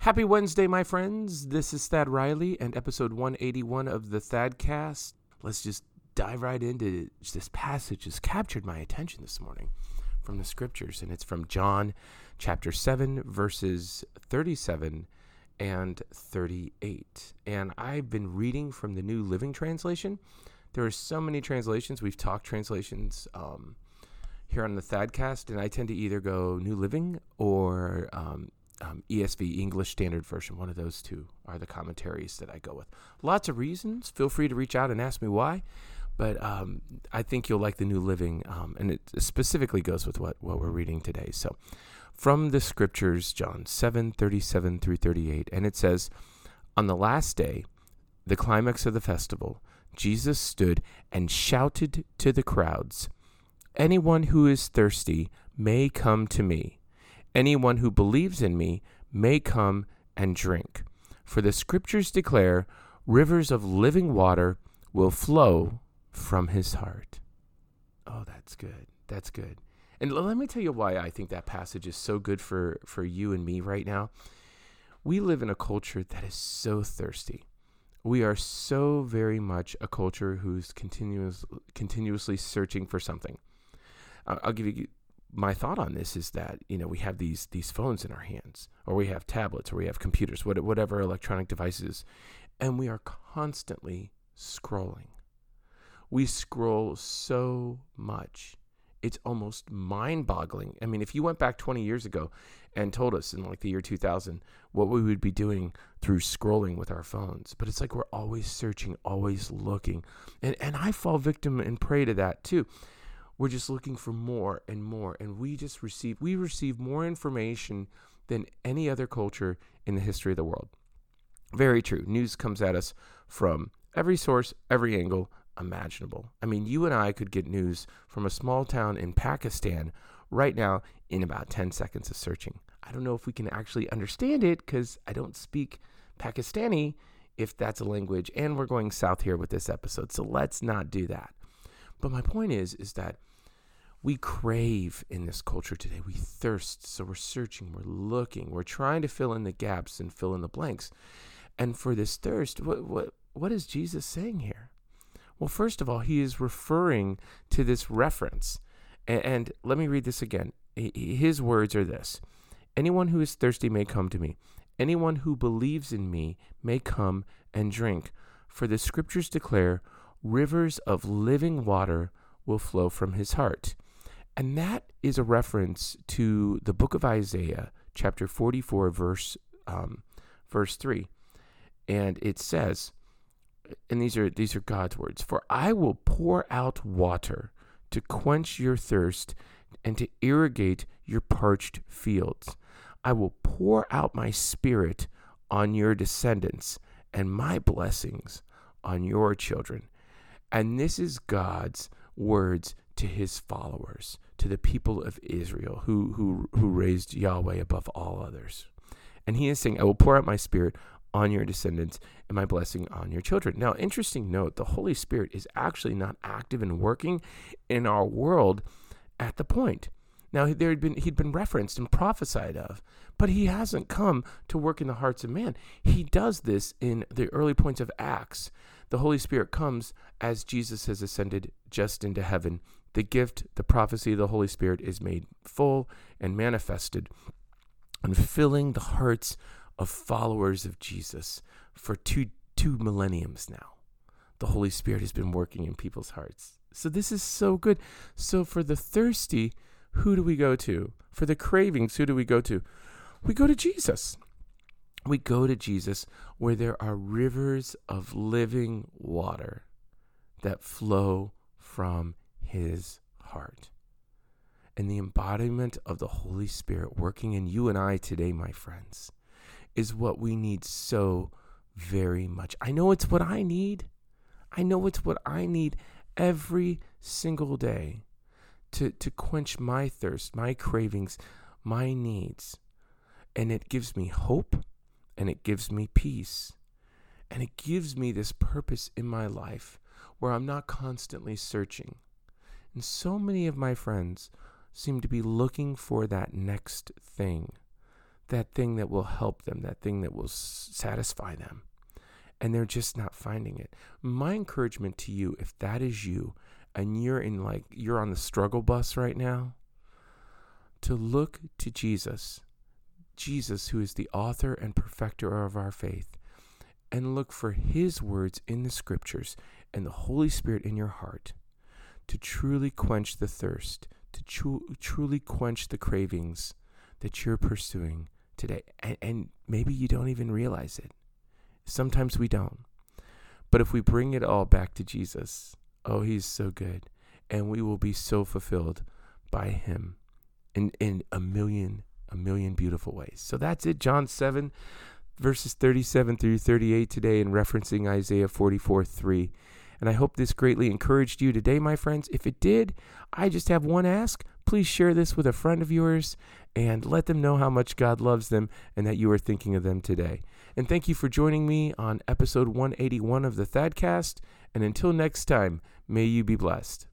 Happy Wednesday, my friends. This is Thad Riley and episode 181 of the Thadcast. Let's just dive right into this passage has captured my attention this morning from the scriptures and it's from John chapter 7 verses 37 and 38. And I've been reading from the New Living Translation. There are so many translations. We've talked translations um, here on the Thadcast, and I tend to either go New Living or um, um, ESV, English Standard Version. One of those two are the commentaries that I go with. Lots of reasons. Feel free to reach out and ask me why. But um, I think you'll like the New Living, um, and it specifically goes with what, what we're reading today. So, from the scriptures, John 7 37 through 38, and it says, On the last day, the climax of the festival, Jesus stood and shouted to the crowds, Anyone who is thirsty may come to me. Anyone who believes in me may come and drink. For the scriptures declare rivers of living water will flow from his heart. Oh, that's good. That's good. And let me tell you why I think that passage is so good for, for you and me right now. We live in a culture that is so thirsty. We are so very much a culture who's continuous, continuously searching for something. I'll give you my thought on this is that you know we have these these phones in our hands or we have tablets or we have computers whatever electronic devices and we are constantly scrolling. We scroll so much. It's almost mind-boggling. I mean if you went back 20 years ago and told us in like the year 2000 what we would be doing through scrolling with our phones but it's like we're always searching always looking and and i fall victim and prey to that too we're just looking for more and more and we just receive we receive more information than any other culture in the history of the world. Very true. News comes at us from every source every angle imaginable. I mean you and i could get news from a small town in pakistan right now in about 10 seconds of searching. I don't know if we can actually understand it because i don't speak pakistani if that's a language and we're going south here with this episode so let's not do that. But my point is is that we crave in this culture today. We thirst. So we're searching, we're looking, we're trying to fill in the gaps and fill in the blanks. And for this thirst, what, what, what is Jesus saying here? Well, first of all, he is referring to this reference. And, and let me read this again. His words are this Anyone who is thirsty may come to me. Anyone who believes in me may come and drink. For the scriptures declare rivers of living water will flow from his heart. And that is a reference to the book of Isaiah, chapter 44, verse, um, verse 3. And it says, and these are these are God's words, for I will pour out water to quench your thirst and to irrigate your parched fields. I will pour out my spirit on your descendants and my blessings on your children. And this is God's words to his followers, to the people of Israel who, who, who raised Yahweh above all others. And he is saying, I will pour out my spirit on your descendants and my blessing on your children. Now, interesting note the Holy Spirit is actually not active and working in our world at the point. Now there had been he'd been referenced and prophesied of, but he hasn't come to work in the hearts of man. He does this in the early points of Acts. The Holy Spirit comes as Jesus has ascended just into heaven the gift, the prophecy of the Holy Spirit is made full and manifested and filling the hearts of followers of Jesus for two two millenniums now. The Holy Spirit has been working in people's hearts. So this is so good. So for the thirsty, who do we go to? For the cravings, who do we go to? We go to Jesus. We go to Jesus where there are rivers of living water that flow from his heart. And the embodiment of the Holy Spirit working in you and I today, my friends, is what we need so very much. I know it's what I need. I know it's what I need every single day to, to quench my thirst, my cravings, my needs. And it gives me hope and it gives me peace. And it gives me this purpose in my life where I'm not constantly searching. And so many of my friends seem to be looking for that next thing that thing that will help them, that thing that will satisfy them. And they're just not finding it. My encouragement to you, if that is you, and you're in like, you're on the struggle bus right now, to look to Jesus, Jesus, who is the author and perfecter of our faith, and look for his words in the scriptures and the Holy Spirit in your heart to truly quench the thirst, to tru- truly quench the cravings that you're pursuing today. And, and maybe you don't even realize it. Sometimes we don't. But if we bring it all back to Jesus, oh, he's so good. And we will be so fulfilled by him in, in a million, a million beautiful ways. So that's it. John 7, verses 37 through 38 today, and referencing Isaiah 44 3. And I hope this greatly encouraged you today, my friends. If it did, I just have one ask. Please share this with a friend of yours and let them know how much God loves them and that you are thinking of them today. And thank you for joining me on episode 181 of the Thadcast. And until next time, may you be blessed.